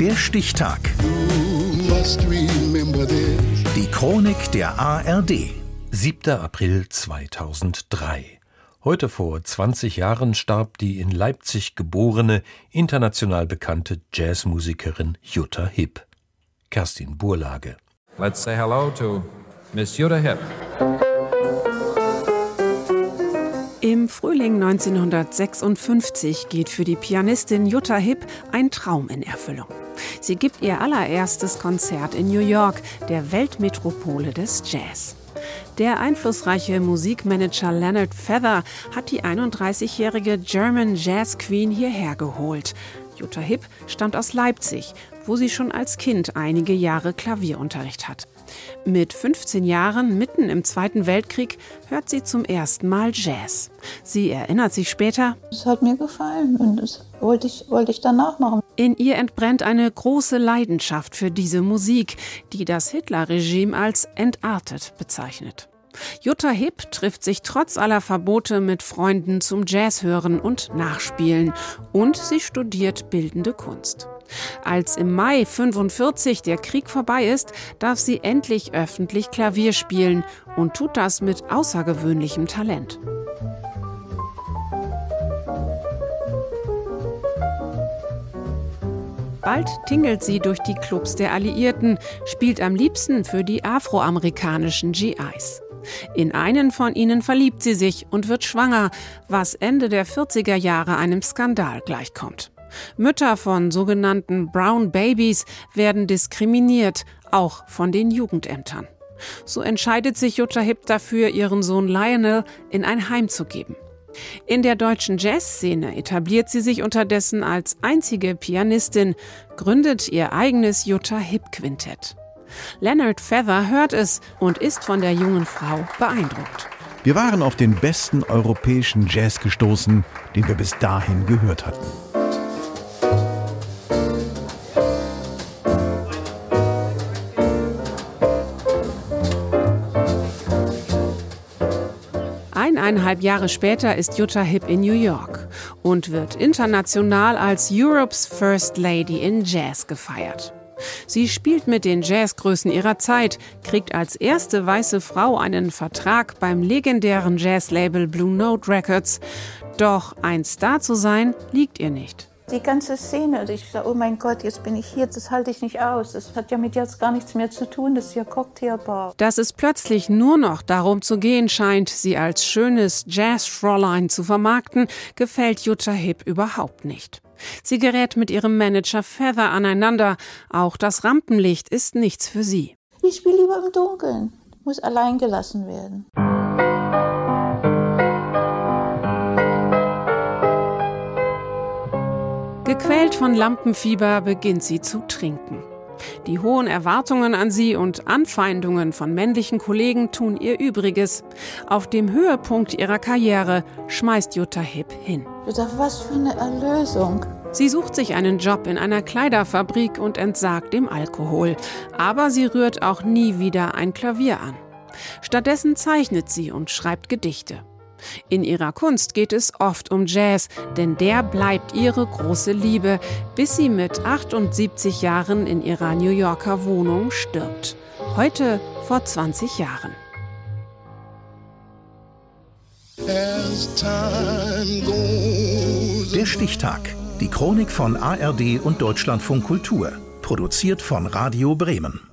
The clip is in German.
Der Stichtag. Die Chronik der ARD. 7. April 2003. Heute vor 20 Jahren starb die in Leipzig geborene, international bekannte Jazzmusikerin Jutta Hipp. Kerstin Burlage. Let's say hello to Miss Jutta Hipp. Im Frühling 1956 geht für die Pianistin Jutta Hipp ein Traum in Erfüllung. Sie gibt ihr allererstes Konzert in New York, der Weltmetropole des Jazz. Der einflussreiche Musikmanager Leonard Feather hat die 31-jährige German Jazz Queen hierher geholt. Jutta Hipp stammt aus Leipzig, wo sie schon als Kind einige Jahre Klavierunterricht hat. Mit 15 Jahren, mitten im Zweiten Weltkrieg, hört sie zum ersten Mal Jazz. Sie erinnert sich später, es hat mir gefallen und das wollte ich, wollte ich danach machen. In ihr entbrennt eine große Leidenschaft für diese Musik, die das Hitlerregime als entartet bezeichnet. Jutta Hipp trifft sich trotz aller Verbote mit Freunden zum Jazzhören und Nachspielen und sie studiert bildende Kunst. Als im Mai 45 der Krieg vorbei ist, darf sie endlich öffentlich Klavier spielen und tut das mit außergewöhnlichem Talent. Bald tingelt sie durch die Clubs der Alliierten, spielt am liebsten für die afroamerikanischen GIs. In einen von ihnen verliebt sie sich und wird schwanger, was Ende der 40er Jahre einem Skandal gleichkommt. Mütter von sogenannten Brown Babies werden diskriminiert, auch von den Jugendämtern. So entscheidet sich Jutta Hipp dafür, ihren Sohn Lionel in ein Heim zu geben. In der deutschen Jazzszene etabliert sie sich unterdessen als einzige Pianistin, gründet ihr eigenes Jutta Hipp Quintett. Leonard Feather hört es und ist von der jungen Frau beeindruckt. Wir waren auf den besten europäischen Jazz gestoßen, den wir bis dahin gehört hatten. Eineinhalb Jahre später ist Jutta Hipp in New York und wird international als Europe's First Lady in Jazz gefeiert. Sie spielt mit den Jazzgrößen ihrer Zeit, kriegt als erste weiße Frau einen Vertrag beim legendären Jazzlabel Blue Note Records. Doch ein Star zu sein, liegt ihr nicht. Die ganze Szene, also ich sage, oh mein Gott, jetzt bin ich hier, das halte ich nicht aus. Das hat ja mit jetzt gar nichts mehr zu tun, das ist ja Cocktailbar. Dass es plötzlich nur noch darum zu gehen scheint, sie als schönes Jazz-Fräulein zu vermarkten, gefällt Jutta Hipp überhaupt nicht. Sie gerät mit ihrem Manager Feather aneinander. Auch das Rampenlicht ist nichts für sie. Ich spiele lieber im Dunkeln, muss allein gelassen werden. Gequält von Lampenfieber beginnt sie zu trinken. Die hohen Erwartungen an sie und Anfeindungen von männlichen Kollegen tun ihr Übriges. Auf dem Höhepunkt ihrer Karriere schmeißt Jutta Hipp hin. Dachte, was für eine Erlösung. Sie sucht sich einen Job in einer Kleiderfabrik und entsagt dem Alkohol. Aber sie rührt auch nie wieder ein Klavier an. Stattdessen zeichnet sie und schreibt Gedichte. In ihrer Kunst geht es oft um Jazz, denn der bleibt ihre große Liebe, bis sie mit 78 Jahren in ihrer New Yorker Wohnung stirbt. Heute vor 20 Jahren. Der Stichtag. Die Chronik von ARD und Deutschlandfunk Kultur. Produziert von Radio Bremen.